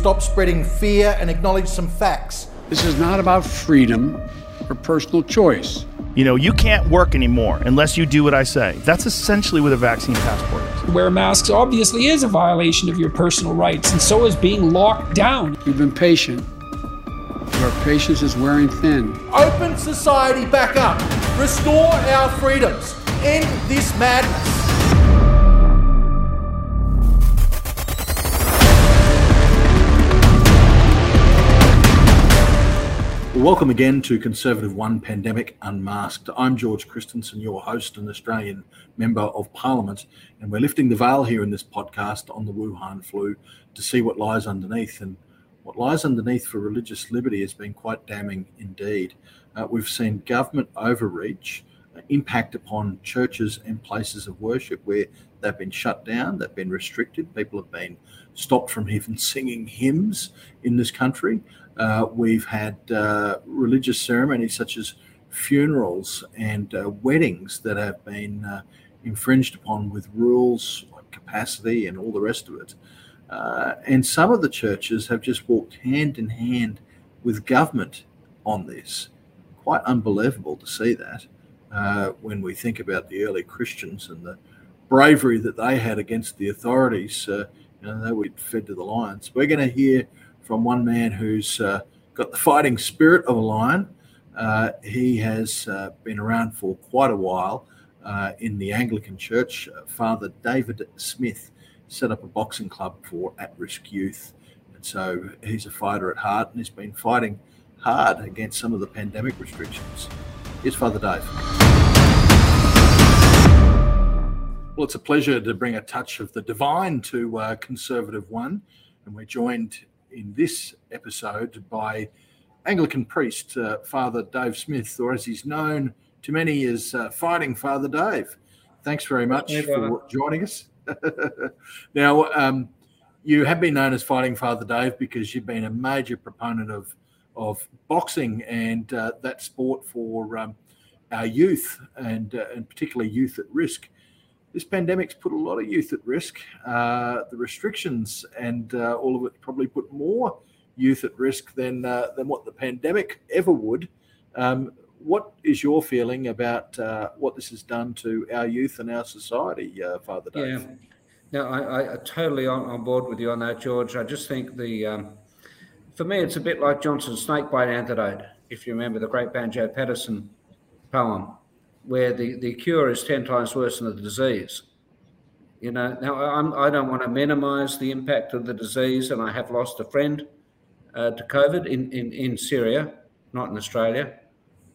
time we stop spreading fear and acknowledge some facts. This is not about freedom or personal choice. You know, you can't work anymore unless you do what I say. That's essentially what a vaccine passport is. Wear masks obviously is a violation of your personal rights, and so is being locked down. We've been patient. Our patience is wearing thin. Open society back up. Restore our freedoms. End this madness. Welcome again to Conservative One Pandemic Unmasked. I'm George Christensen, your host and Australian Member of Parliament, and we're lifting the veil here in this podcast on the Wuhan flu to see what lies underneath. And what lies underneath for religious liberty has been quite damning indeed. Uh, we've seen government overreach impact upon churches and places of worship where they've been shut down, they've been restricted, people have been stopped from even singing hymns in this country. Uh, we've had uh, religious ceremonies such as funerals and uh, weddings that have been uh, infringed upon with rules like capacity and all the rest of it. Uh, and some of the churches have just walked hand in hand with government on this. Quite unbelievable to see that uh, when we think about the early Christians and the bravery that they had against the authorities. you know, they were fed to the lions. We're going to hear from one man who's uh, got the fighting spirit of a lion. Uh, he has uh, been around for quite a while uh, in the Anglican Church. Uh, Father David Smith set up a boxing club for at risk youth. And so he's a fighter at heart and he's been fighting hard against some of the pandemic restrictions. Here's Father Dave. Well, it's a pleasure to bring a touch of the divine to uh, Conservative One. And we're joined in this episode by Anglican priest uh, Father Dave Smith, or as he's known to many as uh, Fighting Father Dave. Thanks very much hey, for joining us. now, um, you have been known as Fighting Father Dave because you've been a major proponent of of boxing and uh, that sport for um, our youth and uh, and particularly youth at risk this pandemic's put a lot of youth at risk. Uh, the restrictions and uh, all of it probably put more youth at risk than uh, than what the pandemic ever would. Um, what is your feeling about uh, what this has done to our youth and our society, Father Dave? Yeah, no, I, I totally on, on, board with you on that, George. I just think the um, for me it's a bit like Johnson's snakebite antidote. If you remember the great Banjo Paterson poem, where the, the cure is 10 times worse than the disease. You know, now I'm, I do not want to minimize the impact of the disease, and I have lost a friend uh, to COVID in, in, in Syria, not in Australia,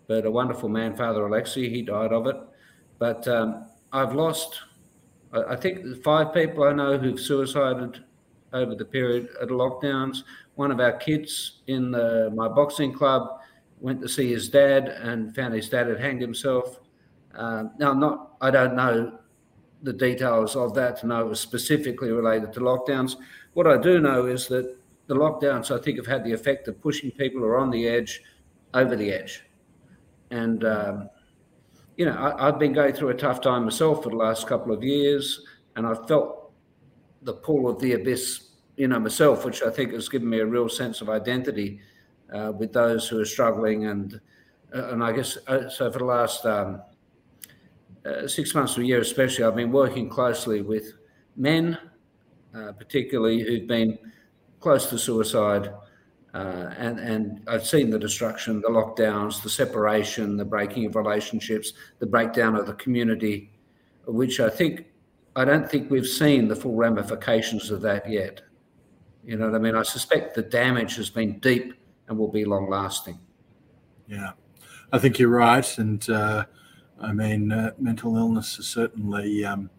but a wonderful man, Father Alexei, he died of it. But um, I've lost, I think, five people I know who've suicided over the period of lockdowns. One of our kids in the, my boxing club went to see his dad and found his dad had hanged himself. Um, now, not, I don't know the details of that to know it was specifically related to lockdowns. What I do know is that the lockdowns, I think, have had the effect of pushing people who are on the edge over the edge. And, um, you know, I, have been going through a tough time myself for the last couple of years, and I've felt the pull of the abyss, you know, myself, which I think has given me a real sense of identity uh, with those who are struggling. And, uh, and I guess, uh, so for the last, um, uh, six months to a year, especially, I've been working closely with men, particularly who've been close to suicide. Uh, and, and I've seen the destruction, the lockdowns, the separation, the breaking of relationships, the breakdown of the community, which I think, I don't think we've seen the full ramifications of that yet. You know what I mean? I suspect the damage has been deep and will be long lasting. Yeah, I think you're right. And, uh, I mean, uh, mental illness has certainly um,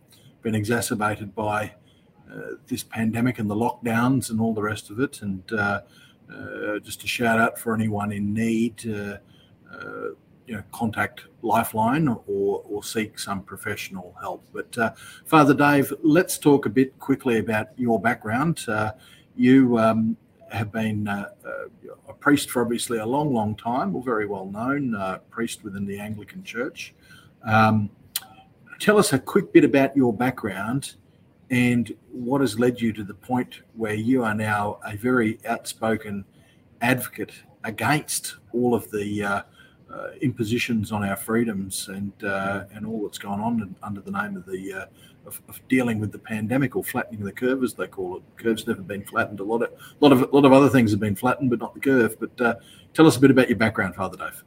been exacerbated by uh, this pandemic and the lockdowns and all the rest of it. And uh, uh just a shout out for anyone in need, uh, you know, contact Lifeline or, or seek some professional help. But Father Dave, let's talk a bit quickly about your background. You um, have been uh, a priest for obviously a long, long time, or very well known uh, priest within the Anglican Church. Um, tell us a quick bit about your background and what has led you to the point where you are now a very outspoken advocate against all of the uh, uh, impositions on our freedoms and uh, and all that's gone on under the name of the uh, of, of, dealing with the pandemic or flattening the curve as they call it. The curve's never been flattened. A lot of lot of a lot of other things have been flattened, but not the curve. But uh, tell us a bit about your background, Father Dave.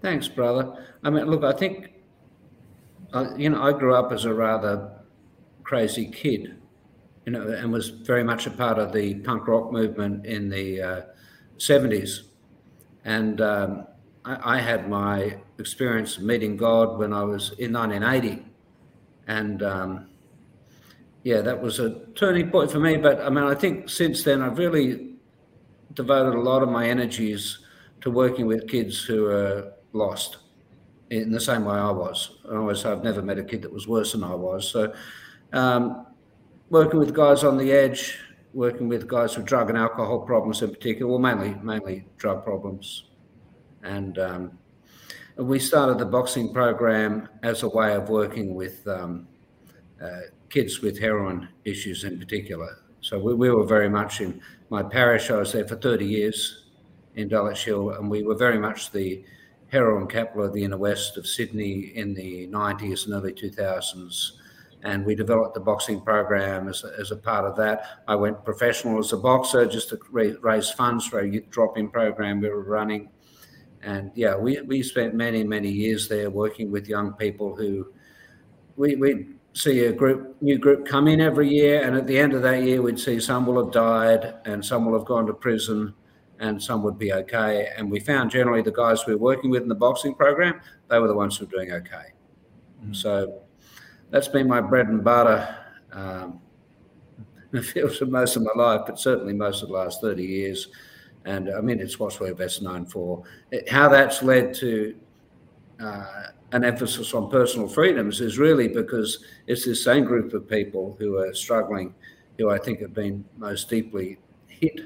Thanks, brother. I mean, look, I think uh, you know I grew up as a rather crazy kid, you know, and was very much a part of the punk rock movement in the uh, seventies, and um, I, I, had my experience meeting God when I was in 1980, and um, yeah, that was a turning point for me. But I mean, I think since then I've really devoted a lot of my energies to working with kids who are lost in the same way I was. I always say I've never met a kid that was worse than I was. So, um, working with guys on the edge, working with guys with drug and alcohol problems in particular, well, mainly mainly drug problems, and um, we started the boxing program as a way of working with um, uh, kids with heroin issues in particular. So we, we, were very much in my parish. I was there for 30 years in Dulwich Hill, and we were very much the heroin capital of the inner west of Sydney in the 90s and early 2000s. And we developed the boxing program as a, as a part of that. I went professional as a boxer just to raise funds for a youth drop in program we were running and yeah, we, we spent many, many years there working with young people who we, we see a group, new group come in every year. And at the end of that year, we'd see some will have died and some will have gone to prison and some would be okay. And we found generally the guys we were working with in the boxing program, they were the ones who were doing okay. Mm. So that's been my bread and butter. Um, for most of my life, but certainly most of the last 30 years. And I mean, it's what we're best known for. How that's led to uh, an emphasis on personal freedoms is really because it's this same group of people who are struggling, who I think have been most deeply hit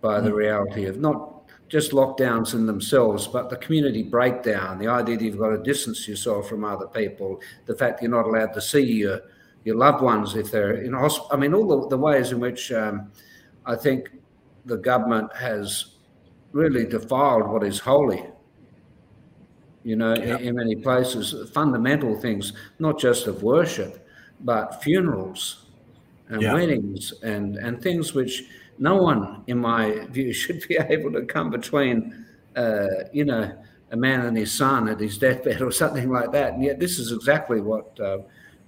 by the mm. reality of not just lockdowns in themselves, but the community breakdown, the idea that you've got to distance yourself from other people, the fact you're not allowed to see your your loved ones if they're in hospital. I mean, all the, the ways in which um, I think the government has really defiled what is holy. You know, in, many places, fundamental things, not just of worship, but funerals and weddings and, and things which no one, in my view, should be able to come between, uh, you know, a man and his son at his deathbed or something like that. And yet, this is exactly what uh,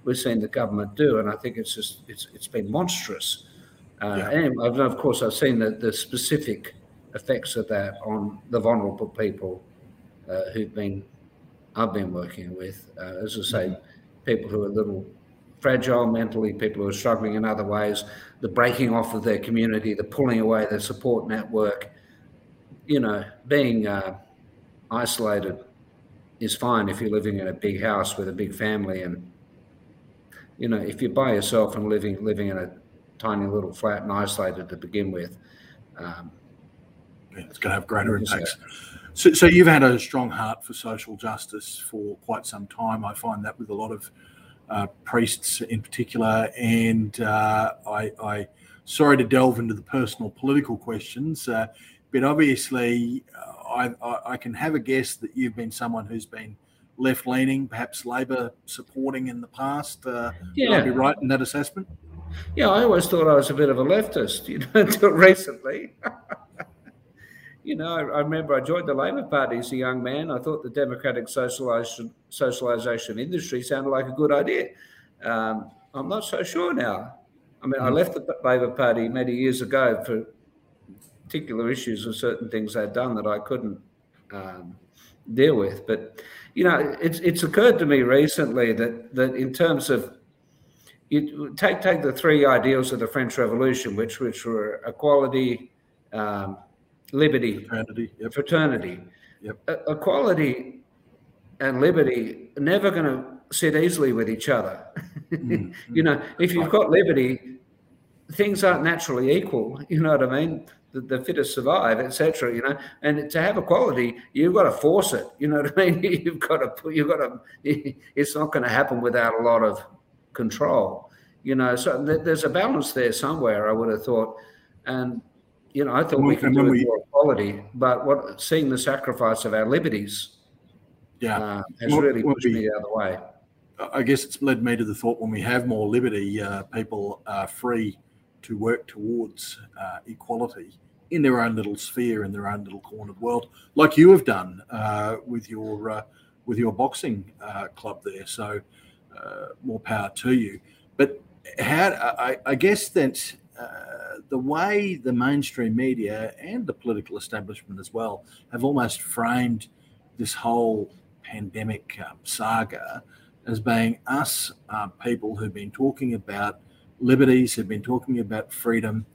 we're seeing the government do, and I think it's just it's it's been monstrous. Uh, yeah. And of course, I've seen the, the specific effects of that on the vulnerable people uh, who've been I've been working with. Uh, as I say, mm-hmm. people who are a little fragile mentally, people who are struggling in other ways, the breaking off of their community, the pulling away their support network. You know, being uh, isolated is fine if you're living in a big house with a big family, and you know, if you're by yourself and living living in a tiny little flat and isolated to begin with. Um, yeah, it's going to have greater impacts. So, so you've had a strong heart for social justice for quite some time. I find that with a lot of uh, priests in particular, and uh, I, I, sorry to delve into the personal political questions, uh, but obviously uh, I, I, I, can have a guess that you've been someone who's been left leaning, perhaps Labor supporting in the past. Uh, yeah. Would I be right in that assessment? Yeah, I always thought I was a bit of a leftist, you know, until recently. you know, I, I, remember I joined the Labor Party as a young man. I thought the democratic socialization, socialization industry sounded like a good idea. Um, I'm not so sure now. I mean, I left the Labor Party many years ago for particular issues and certain things they'd done that I couldn't um, deal with. But you know, it's it's occurred to me recently that that in terms of you take take the three ideals of the French Revolution, which which were equality, um, liberty, fraternity, yep. fraternity. Yep. equality and liberty are never going to sit easily with each other. mm you know, if you've got liberty, things aren't naturally equal. You know what I mean? The, the fittest survive, etc. You know, and to have equality, you've got to force it. You know what I mean? You've got to. You've got to. It's not going to happen without a lot of control. You know, so th- there's a balance there somewhere. I would have thought, and you know, I thought we could do we, more equality, but what seeing the sacrifice of our liberties, yeah, uh, has really pushed we, me the other way. I guess it's led me to the thought when we have more liberty, uh, people are free to work towards uh, equality in their own little sphere, in their own little cornered world, like you have done uh, with your uh, with your boxing uh, club there. So uh, more power to you. But how I, I guess that uh, the way the mainstream media and the political establishment as well have almost framed this whole pandemic um, saga as being us uh, people who've been talking about liberties, who've been talking about freedom,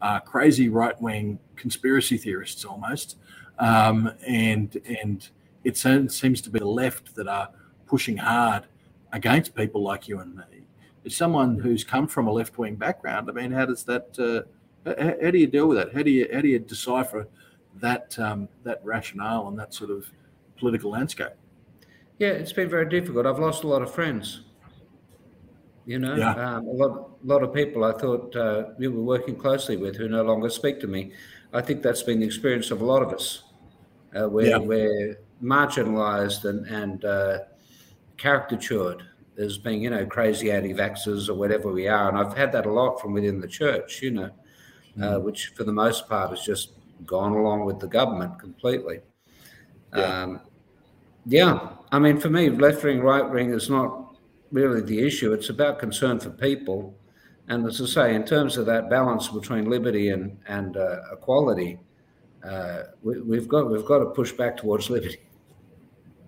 uh, crazy right wing conspiracy theorists almost. Um, and and it seems to be the left that are pushing hard against people like you and me. As someone who's come from a left wing background, I mean, how does that? Uh, how, how, do you deal with that? How do you how do you decipher that um, that rationale and that sort of political landscape? Yeah, it's been very difficult. I've lost a lot of friends. You know, yeah. um, a lot, a lot of people I thought uh, we were working closely with who no longer speak to me. I think that's been the experience of a lot of us, uh, where yeah. we're marginalised and, and uh, caricatured as being, you know, crazy anti-vaxxers or whatever we are. And I've had that a lot from within the church, you know, uh, mm. which for the most part has just gone along with the government completely. Yeah. Um, yeah, I mean, for me, left wing, right wing is not really the issue. It's about concern for people. And as I say, in terms of that balance between liberty and and uh, equality, uh, we, have got we've got to push back towards liberty.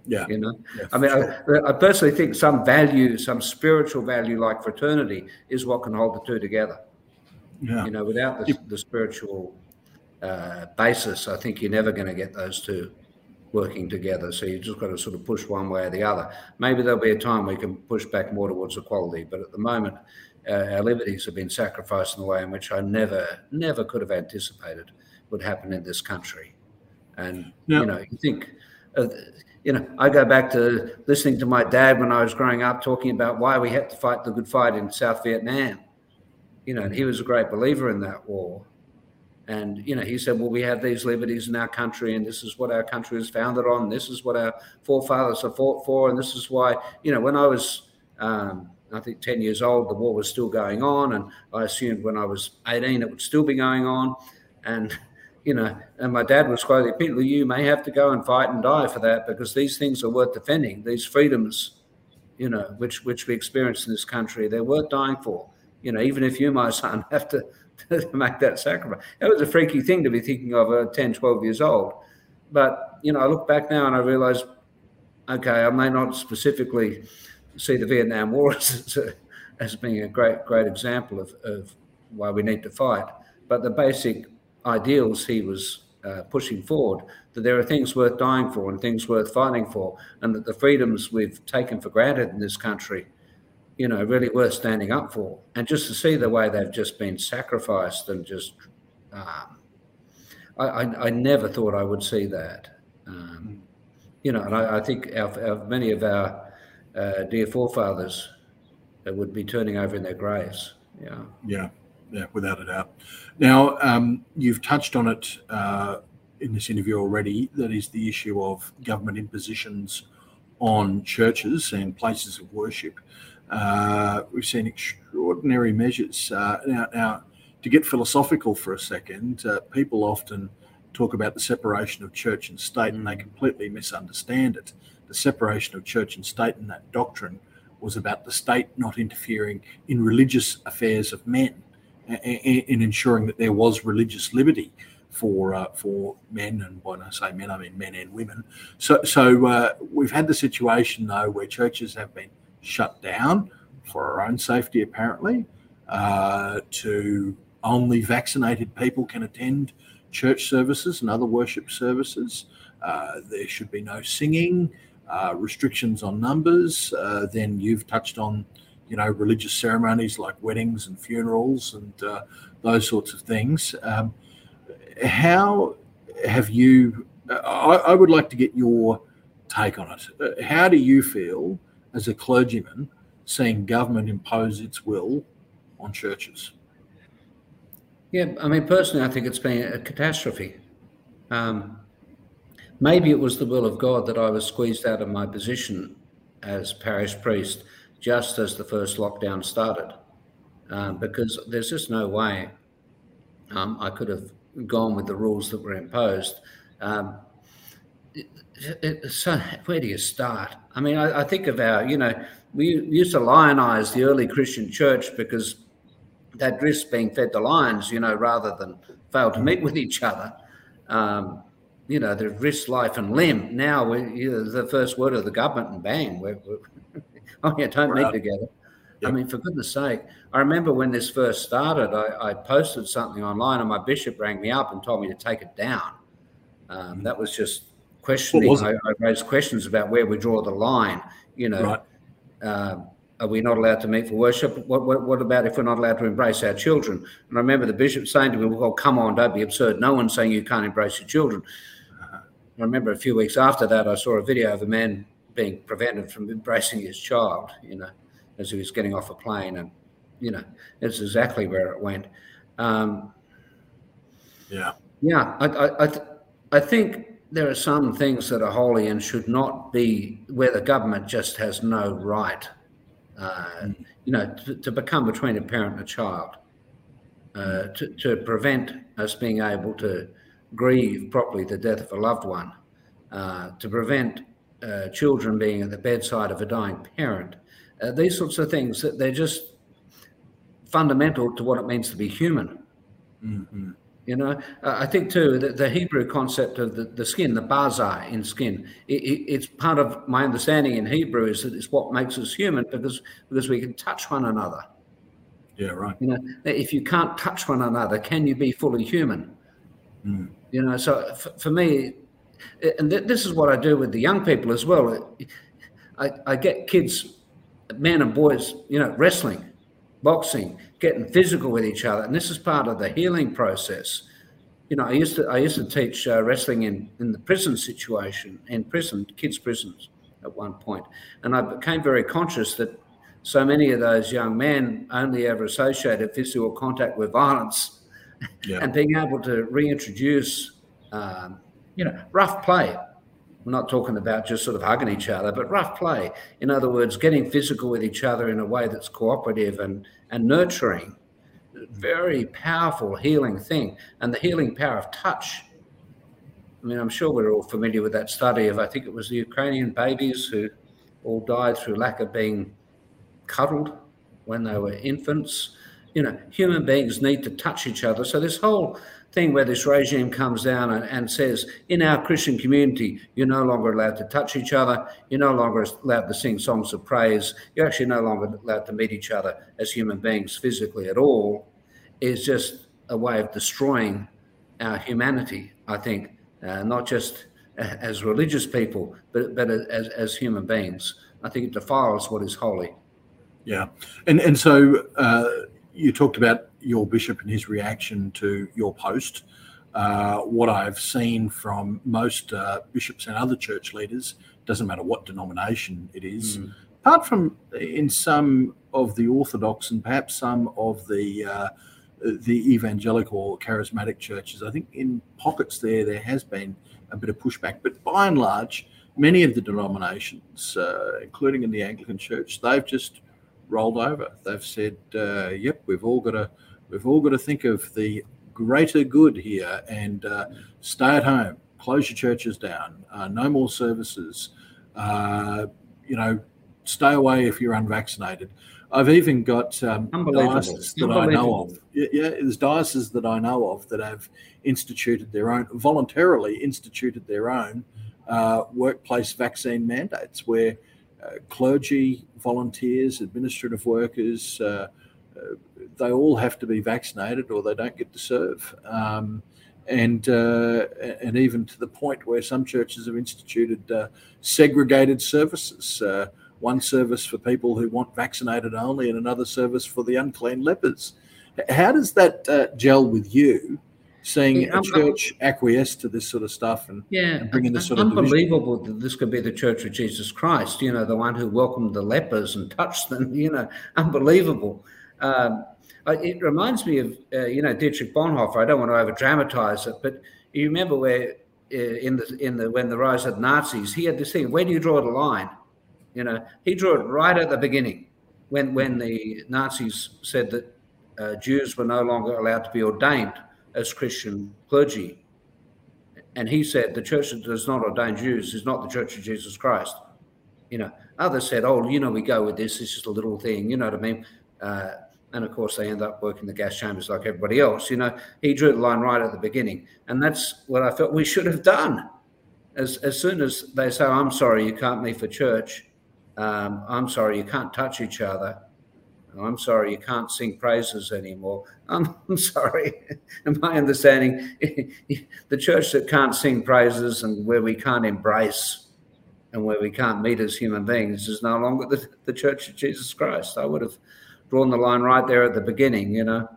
Yeah, you know, yeah, I mean, sure. I, I, personally think some value, some spiritual value like fraternity, is what can hold the two together. Yeah, you know, without the, the spiritual uh, basis, I think you're never going to get those two working together. So you've just got to sort of push one way or the other. Maybe there'll be a time we can push back more towards equality, but at the moment, uh, our liberties have been sacrificed in a way in which I never, never could have anticipated would happen in this country. And you know, you think, uh, you know, I go back to listening to my dad when I was growing up talking about why we had to fight the good fight in South Vietnam. You know, and he was a great believer in that war. And, you know, he said, well, we have these liberties in our country, and this is what our country is founded on. This is what our forefathers have fought for. And this is why, you know, when I was, um, I think, 10 years old, the war was still going on. And I assumed when I was 18, it would still be going on. And, you know, and my dad was quoting people, you may have to go and fight and die for that because these things are worth defending. These freedoms, you know, which, which we experience in this country, they're worth dying for. You know, even if you, my son, have to to make that sacrifice. It was a freaky thing to be thinking of at 10, 12 years old. But, you know, I look back now and I realize, okay, I may not specifically see the Vietnam War as, as being a great, great example of, of why we need to fight. But the basic ideals he was uh, pushing forward that there are things worth dying for and things worth fighting for, and that the freedoms we've taken for granted in this country you know, really worth standing up for. And just to see the way they've just been sacrificed and just, um, I, I, I, never thought I would see that. Um, you know, and I, I think our, our, many of our uh, dear forefathers would be turning over in their graves. Yeah. Yeah. Yeah, without a doubt. Now, um, you've touched on it uh, in this interview already. That is the issue of government impositions on churches and places of worship. Uh, we've seen extraordinary measures. Uh, now, now, to get philosophical for a second, uh, people often talk about the separation of church and state, and they completely misunderstand it. The separation of church and state in that doctrine was about the state not interfering in religious affairs of men, in ensuring that there was religious liberty for uh, for men, and when I say men, I mean men and women. So, so uh, we've had the situation though where churches have been shut down for our own safety, apparently, uh, to only vaccinated people can attend church services and other worship services. Uh, there should be no singing, uh, restrictions on numbers. Uh, then you've touched on, you know, religious ceremonies like weddings and funerals and uh, those sorts of things. Um, how have you? I, I would like to get your take on it. Uh, how do you feel as a clergyman seeing government impose its will on churches? Yeah, I mean, personally, I think it's been a catastrophe. Um, maybe it was the will of God that I was squeezed out of my position as parish priest just as the first lockdown started, um, because there's just no way um, I could have gone with the rules that were imposed. Um, it, it, so where do you start? I mean, I, I, think of our, you know, we used to lionize the early Christian church because they'd risk being fed to lions, you know, rather than fail to meet with each other. Um, you know, they risk life and limb. Now, we, you know, the first word of the government, and bang, we're, we're oh yeah, don't meet together. Yep. I mean, for goodness sake, I remember when this first started, I, I, posted something online and my bishop rang me up and told me to take it down. Um, that was just questioning. Was I, I, raised questions about where we draw the line. You know, right. uh, are we not allowed to meet for worship? What, what, what, about if we're not allowed to embrace our children? And I remember the bishop saying to me, well, come on, don't be absurd. No one's saying you can't embrace your children. Uh, I remember a few weeks after that, I saw a video of a man being prevented from embracing his child, you know, as he was getting off a plane. And, you know, it's exactly where it went. Um, yeah. Yeah. I, I, I, th- I think there are some things that are holy and should not be where the government just has no right, uh, you know, to, to, become between a parent and a child, uh, to, to prevent us being able to grieve properly the death of a loved one, uh, to prevent uh, children being at the bedside of a dying parent. Uh, these sorts of things, that they're just fundamental to what it means to be human. Mm-hmm. You know, uh, I think too that the Hebrew concept of the, the skin, the bazar in skin, it, it, it's part of my understanding in Hebrew is that it's what makes us human because because we can touch one another. Yeah, right. You know, if you can't touch one another, can you be fully human? Mm. You know, so f- for me, and th- this is what I do with the young people as well. I, I get kids, men and boys, you know, wrestling, boxing, getting physical with each other, and this is part of the healing process. You know, I used to I used to teach uh, wrestling in in the prison situation in prison, kids' prisons at one point. and I became very conscious that so many of those young men only ever associated physical contact with violence, yeah. and being able to reintroduce um, you know, rough play. We're not talking about just sort of hugging each other, but rough play. In other words, getting physical with each other in a way that's cooperative and, and nurturing. Very powerful healing thing. And the healing power of touch. I mean, I'm sure we're all familiar with that study of, I think it was the Ukrainian babies who all died through lack of being cuddled when they were infants. You know, human beings need to touch each other. So, this whole thing where this regime comes down and, and, says, in our Christian community, you're no longer allowed to touch each other, you're no longer allowed to sing songs of praise, you're actually no longer allowed to meet each other as human beings physically at all, is just a way of destroying our humanity, I think, uh, not just as religious people, but, but as, as human beings. I think it defiles what is holy. Yeah. And, and so uh, you talked about your bishop and his reaction to your post. Uh, what I've seen from most uh, bishops and other church leaders, doesn't matter what denomination it is, mm. apart from in some of the Orthodox and perhaps some of the uh, the evangelical or charismatic churches, I think in pockets there there has been a bit of pushback, but by and large, many of the denominations, uh, including in the Anglican Church, they've just rolled over. They've said, uh, "Yep, we've all got to." We've all got to think of the greater good here and uh, stay at home, close your churches down, uh, no more services, uh, you know, stay away if you're unvaccinated. I've even got um, dioceses that I know of. Yeah, yeah, there's dioceses that I know of that have instituted their own, voluntarily instituted their own uh, workplace vaccine mandates where uh, clergy, volunteers, administrative workers, uh, they all have to be vaccinated or they don't get to serve. Um, and uh, and even to the point where some churches have instituted uh, segregated services. Uh, one service for people who want vaccinated only, and another service for the unclean lepers. How does that uh, gel with you? Seeing yeah, a church acquiesce to this sort of stuff and, yeah, and bringing this sort of unbelievable that this could be the Church of Jesus Christ. You know, the one who welcomed the lepers and touched them. You know, unbelievable. Um, it reminds me of uh, you know Dietrich Bonhoeffer. I don't want to over dramatize it, but you remember where uh, in the in the when the rise of Nazis, he had this thing. Where do you draw the line? You know, he drew it right at the beginning, when when the Nazis said that uh, Jews were no longer allowed to be ordained as Christian clergy, and he said the church that does not ordain Jews is not the Church of Jesus Christ. You know, others said, "Oh, you know, we go with this. It's just a little thing." You know what I mean? Uh, and of course, they end up working the gas chambers like everybody else. You know, he drew the line right at the beginning, and that's what I felt we should have done. As as soon as they say, "I'm sorry, you can't meet for church," um, "I'm sorry, you can't touch each other," I'm sorry, you can't sing praises anymore. I'm, I'm sorry. In my understanding, the church that can't sing praises and where we can't embrace and where we can't meet as human beings is no longer the, the church of Jesus Christ. I would have drawn the line right there at the beginning, you know.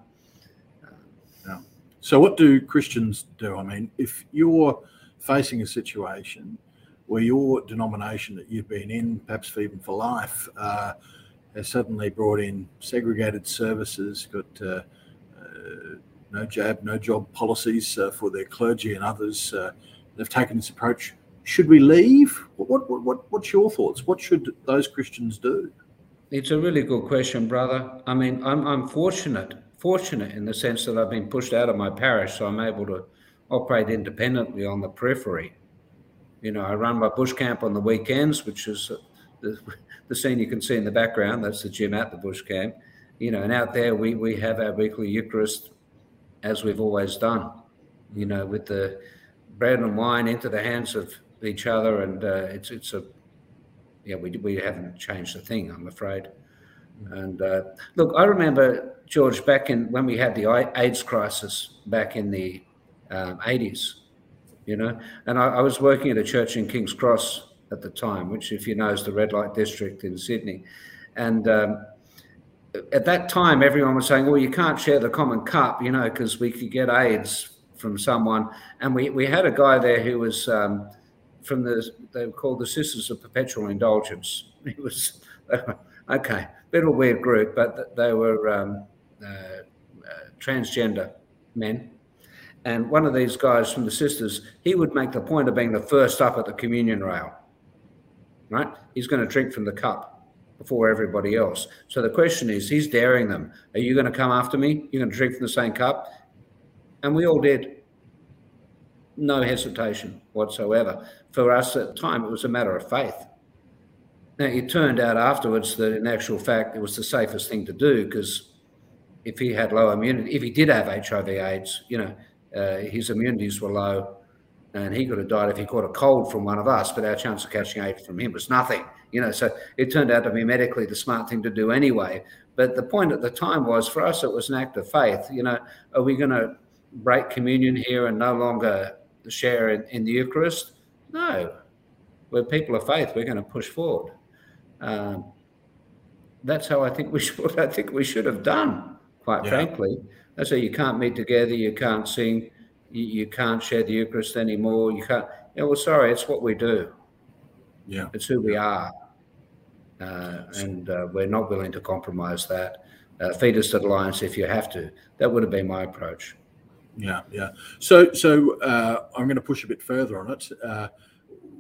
Yeah. So, what do Christians do? I mean, if you're facing a situation where your denomination that you've been in, perhaps even for life, uh, has suddenly brought in segregated services, got uh, uh, no jab, no job policies uh, for their clergy and others. Uh, they've taken this approach. Should we leave? What, what, what, what's your thoughts? What should those Christians do? It's a really good question, brother. I mean, I'm, I'm fortunate, fortunate in the sense that I've been pushed out of my parish, so I'm able to operate independently on the periphery. You know, I run my bush camp on the weekends, which is the, the scene you can see in the background. That's the gym at the bush camp. You know, and out there we, we have our weekly Eucharist as we've always done, you know, with the bread and wine into the hands of each other. And uh, it's, it's a, yeah, we, we haven't changed a thing, I'm afraid. And uh, look, I remember, George, back in when we had the AIDS crisis back in the um, 80s, you know, and I, I was working at a church in King's Cross at the time, which, if you know, is the red light district in Sydney. And um, at that time, everyone was saying, well, you can't share the common cup, you know, because we could get AIDS from someone. And we, we had a guy there who was um, from the, they were called the Sisters of Perpetual Indulgence. It was, okay, a weird group, but they were um, uh, uh, transgender men and one of these guys from the sisters, he would make the point of being the first up at the communion rail right? He's going to drink from the cup before everybody else. So the question is, he's daring them. Are you going to come after me? You're going to drink from the same cup? And we all did. No hesitation whatsoever. For us at the time, it was a matter of faith. Now, it turned out afterwards that in actual fact, it was the safest thing to do because if he had low immunity, if he did have HIV AIDS, you know, uh, his immunities were low and he could have died if he caught a cold from one of us, but our chance of catching AIDS from him was nothing. You know, so it turned out to be medically the smart thing to do anyway. But the point at the time was for us, it was an act of faith. You know, are we going to break communion here and no longer share in, in the Eucharist? No. We're people of faith. We're going to push forward. Um, that's how I think we should. I think we should have done. Quite yeah. frankly, I say you can't meet together, you can't sing, you, you can't share the Eucharist anymore. You can't. Yeah, well, sorry, it's what we do. Yeah, it's who we are, uh, and uh, we're not willing to compromise that. Uh, feed us to the lions if you have to. That would have been my approach. Yeah, yeah. So, so uh, I'm going to push a bit further on it. Uh,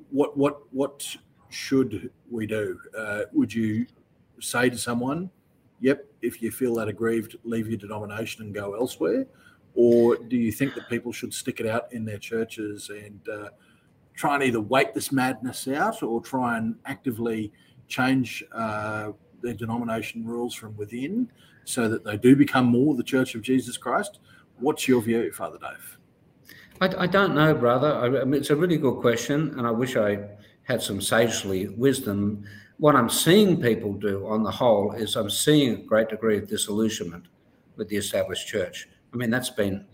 what, what, what should we do? Uh, would you say to someone, "Yep, if you feel that aggrieved, leave your denomination and go elsewhere," or do you think that people should stick it out in their churches and uh, try and either wait this madness out or try and actively change uh, their denomination rules from within so that they do become more the Church of Jesus Christ? What's your view, Father Dave? I, I don't know, brother. I, I mean, it's a really good question, and I wish I had some sagely wisdom. What I'm seeing people do on the whole is I'm seeing a great degree of disillusionment with the established church. I mean, that's been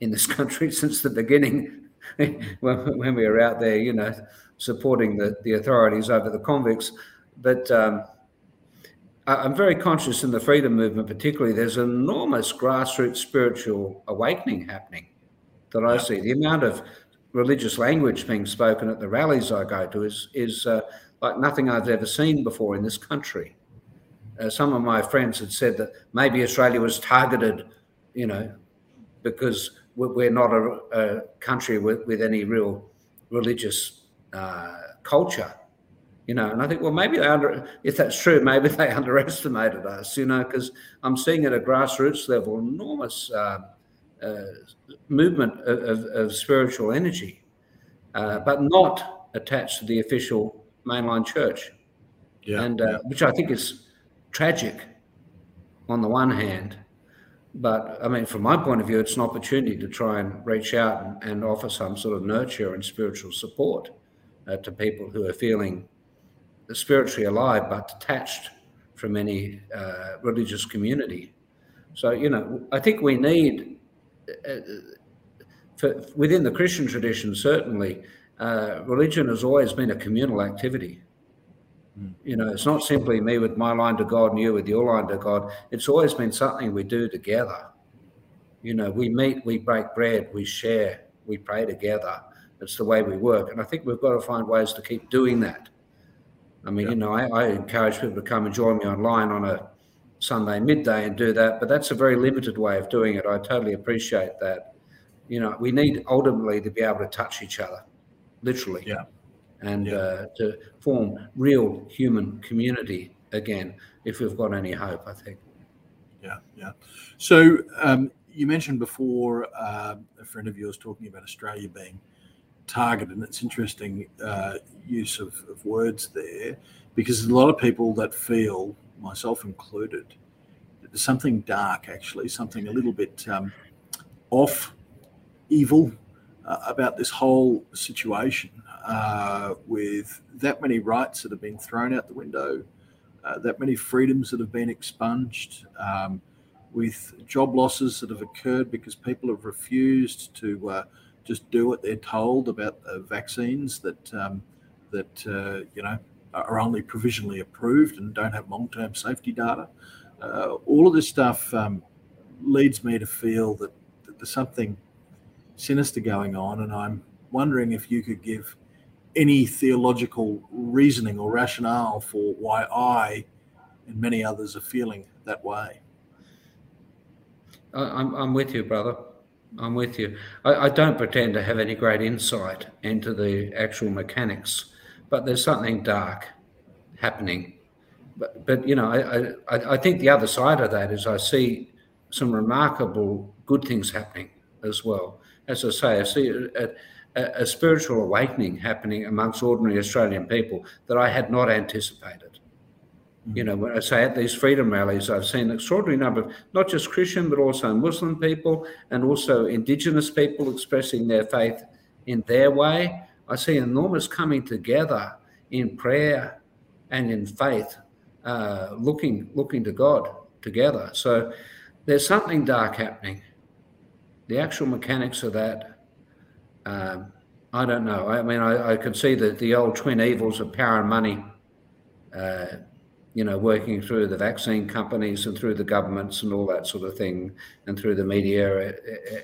in this country since the beginning when, when, we were out there, you know, supporting the, the authorities over the convicts. But um, I, am very conscious in the freedom movement, particularly, there's an enormous grassroots spiritual awakening happening that I see. The amount of religious language being spoken at the rallies I go to is, is uh, like nothing I've ever seen before in this country. uh, some of my friends had said that maybe Australia was targeted, you know, because we're not a, a country with, with, any real religious uh, culture, you know. And I think, well, maybe they under, if that's true, maybe they underestimated us, you know, because I'm seeing at a grassroots level enormous uh, uh, movement of, of, of, spiritual energy, uh, but not attached to the official mainline church, yeah, and uh, which I think is tragic on the one hand. But I mean, from my point of view, it's an opportunity to try and reach out and, and offer some sort of nurture and spiritual support uh, to people who are feeling spiritually alive but detached from any uh, religious community. So, you know, I think we need, uh, for, within the Christian tradition, certainly, uh, religion has always been a communal activity. You know, it's not simply me with my line to God and you with your line to God. It's always been something we do together. You know, we meet, we break bread, we share, we pray together. It's the way we work. And I think we've got to find ways to keep doing that. I mean, yeah. you know, I, I, encourage people to come and join me online on a Sunday midday and do that, but that's a very limited way of doing it. I totally appreciate that. You know, we need ultimately to be able to touch each other, literally. Yeah and yeah. uh, to form real human community again, if we've got any hope, I think. Yeah, yeah. So um, you mentioned before uh, a friend of yours talking about Australia being targeted, and it's interesting uh, use of, of, words there because a lot of people that feel, myself included, there's something dark actually, something a little bit um, off, evil uh, about this whole situation uh, with that many rights that have been thrown out the window, uh, that many freedoms that have been expunged, um, with job losses that have occurred because people have refused to uh, just do what they're told about vaccines that um, that uh, you know are only provisionally approved and don't have long-term safety data. Uh, all of this stuff um, leads me to feel that, that there's something sinister going on, and I'm wondering if you could give any theological reasoning or rationale for why I and many others are feeling that way. I'm, I'm with you, brother. I'm with you. I, I, don't pretend to have any great insight into the actual mechanics, but there's something dark happening. But, but you know, I, I, I think the other side of that is I see some remarkable good things happening as well. As I say, I see it a, a spiritual awakening happening amongst ordinary Australian people that I had not anticipated. You know, when I say at these freedom rallies, I've seen an extraordinary number of not just Christian, but also Muslim people and also Indigenous people expressing their faith in their way. I see enormous coming together in prayer and in faith, uh, looking looking to God together. So there's something dark happening. The actual mechanics of that um, I don't know. I mean, I, I, can see that the old twin evils of power and money, uh, you know, working through the vaccine companies and through the governments and all that sort of thing, and through the media,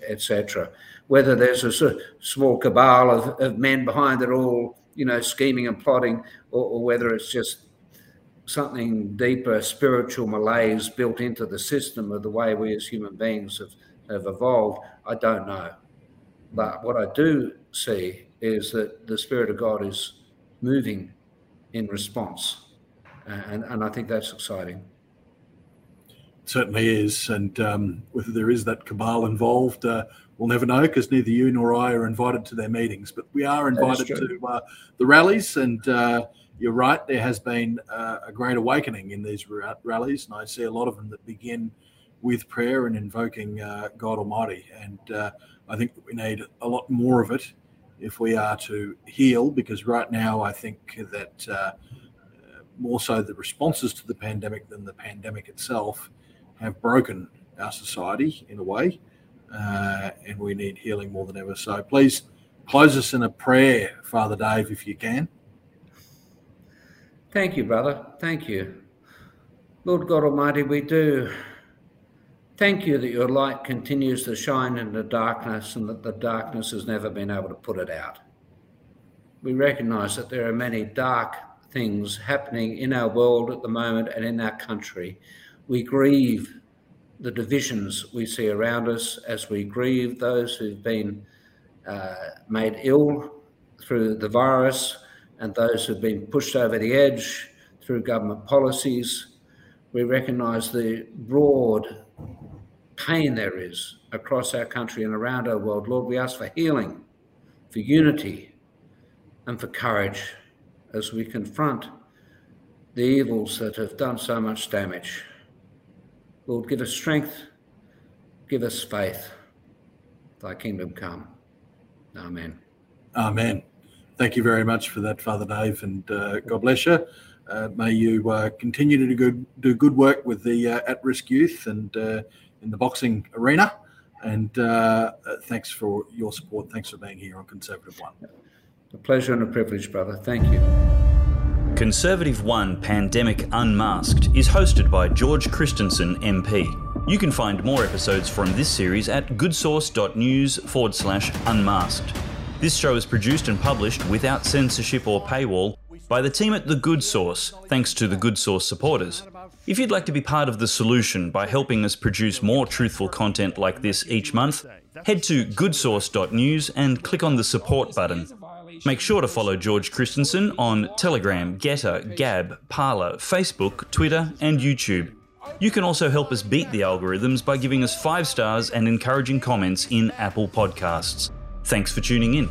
etc. Whether there's a small cabal of, of men behind it all, you know, scheming and plotting, or, or whether it's just something deeper, spiritual malaise built into the system of the way we as human beings have, have evolved, I don't know. But what I do see is that the Spirit of God is moving in response. And, and I think that's exciting. It certainly is. And um, whether there is that cabal involved, uh, we'll never know because neither you nor I are invited to their meetings. But we are invited to uh, the rallies. And uh, you're right, there has been uh, a great awakening in these rallies. And I see a lot of them that begin with prayer and invoking uh, God Almighty. And uh, I think that we need a lot more of it if we are to heal, because right now I think that uh, more so the responses to the pandemic than the pandemic itself have broken our society in a way, uh, and we need healing more than ever. So please close us in a prayer, Father Dave, if you can. Thank you, brother. Thank you. Lord God Almighty, we do Thank you that your light continues to shine in the darkness and that the darkness has never been able to put it out. We recognize that there are many dark things happening in our world at the moment and in our country. We grieve the divisions we see around us as we grieve those who've been uh, made ill through the virus and those who've been pushed over the edge through government policies. We recognise the broad pain there is across our country and around our world. Lord, we ask for healing, for unity, and for courage as we confront the evils that have done so much damage. Lord, give us strength, give us faith. Thy kingdom come. Amen. Amen. Thank you very much for that, Father Dave, and uh, God bless you. Uh, may you uh, continue to do good, do good work with the uh, at-risk youth and uh, in the boxing arena. And uh, thanks for your support. Thanks for being here on Conservative One. A pleasure and a privilege, brother. Thank you. Conservative One Pandemic Unmasked is hosted by George Christensen MP. You can find more episodes from this series at goodsource.news forward slash unmasked. This show is produced and published without censorship or paywall by the team at The Good Source, thanks to the Good Source supporters. If you'd like to be part of the solution by helping us produce more truthful content like this each month, head to goodsource.news and click on the support button. Make sure to follow George Christensen on Telegram, Gettr, Gab, Parler, Facebook, Twitter, and YouTube. You can also help us beat the algorithms by giving us five stars and encouraging comments in Apple Podcasts. Thanks for tuning in.